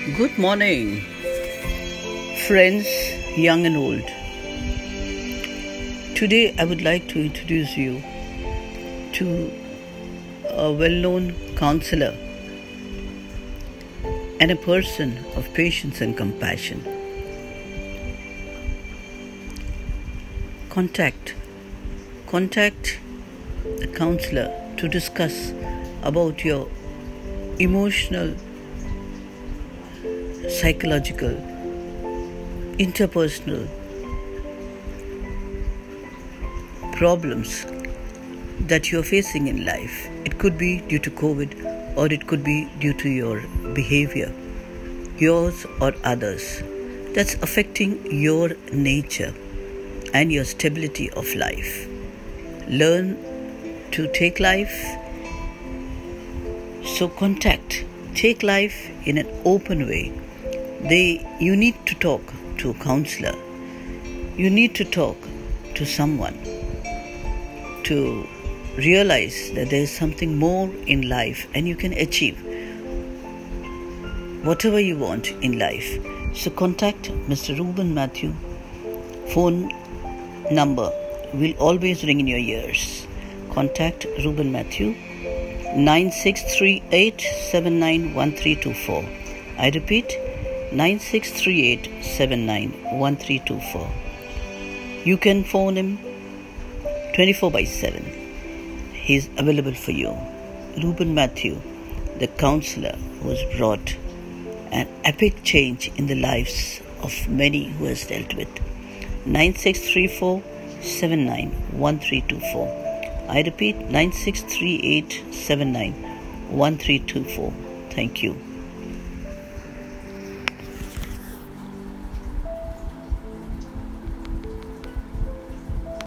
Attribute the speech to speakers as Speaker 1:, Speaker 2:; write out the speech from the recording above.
Speaker 1: Good morning, friends, young and old. Today, I would like to introduce you to a well known counselor and a person of patience and compassion. Contact contact the counselor to discuss about your emotional psychological, interpersonal problems that you're facing in life. It could be due to COVID or it could be due to your behavior, yours or others, that's affecting your nature and your stability of life. Learn to take life. So, contact, take life in an open way they you need to talk to a counselor. You need to talk to someone to realize that there is something more in life and you can achieve whatever you want in life. So contact mr reuben matthew. Phone number will always ring in your ears. Contact reuben matthew 9638791324 i repeat 9638791324. You can phone him 24 by 7. He is available for you. Reuben Matthew, the counselor who has brought an epic change in the lives of many who has dealt with. 9634 I repeat 9638 Thank you.